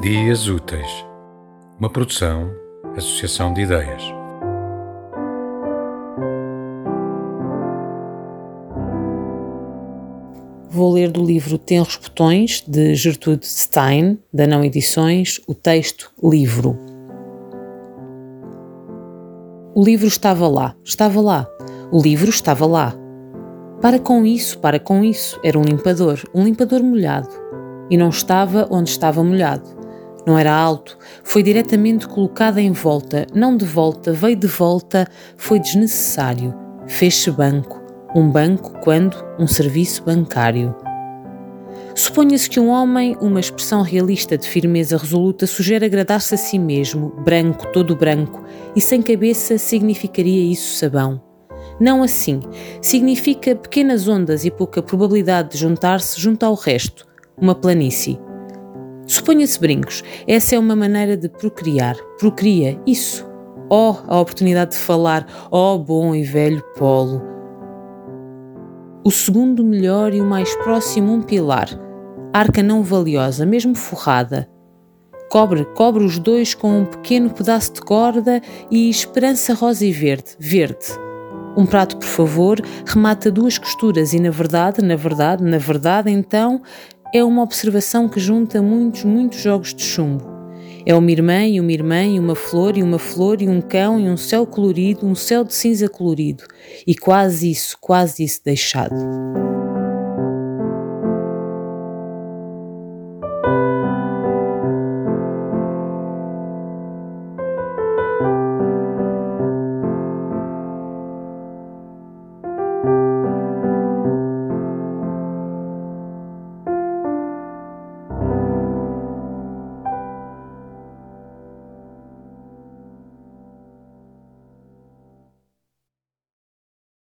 Dias Úteis, uma produção, associação de ideias. Vou ler do livro Tenros Botões, de Gertrude Stein, da Não Edições, o texto Livro. O livro estava lá, estava lá. O livro estava lá. Para com isso, para com isso. Era um limpador, um limpador molhado. E não estava onde estava molhado. Não era alto, foi diretamente colocada em volta, não de volta, veio de volta, foi desnecessário. Fez-se banco. Um banco quando? Um serviço bancário. Suponha-se que um homem, uma expressão realista de firmeza resoluta, sugere agradar-se a si mesmo, branco, todo branco, e sem cabeça significaria isso sabão. Não assim. Significa pequenas ondas e pouca probabilidade de juntar-se junto ao resto, uma planície. Suponha-se brincos. Essa é uma maneira de procriar. Procria, isso. Oh, a oportunidade de falar. Oh, bom e velho polo. O segundo melhor e o mais próximo um pilar. Arca não valiosa, mesmo forrada. Cobre, cobre os dois com um pequeno pedaço de corda e esperança rosa e verde, verde. Um prato, por favor, remata duas costuras e, na verdade, na verdade, na verdade, então, é uma observação que junta muitos, muitos jogos de chumbo. É uma irmã e uma irmã e uma flor e uma flor e um cão e um céu colorido, um céu de cinza colorido. E quase isso, quase isso deixado.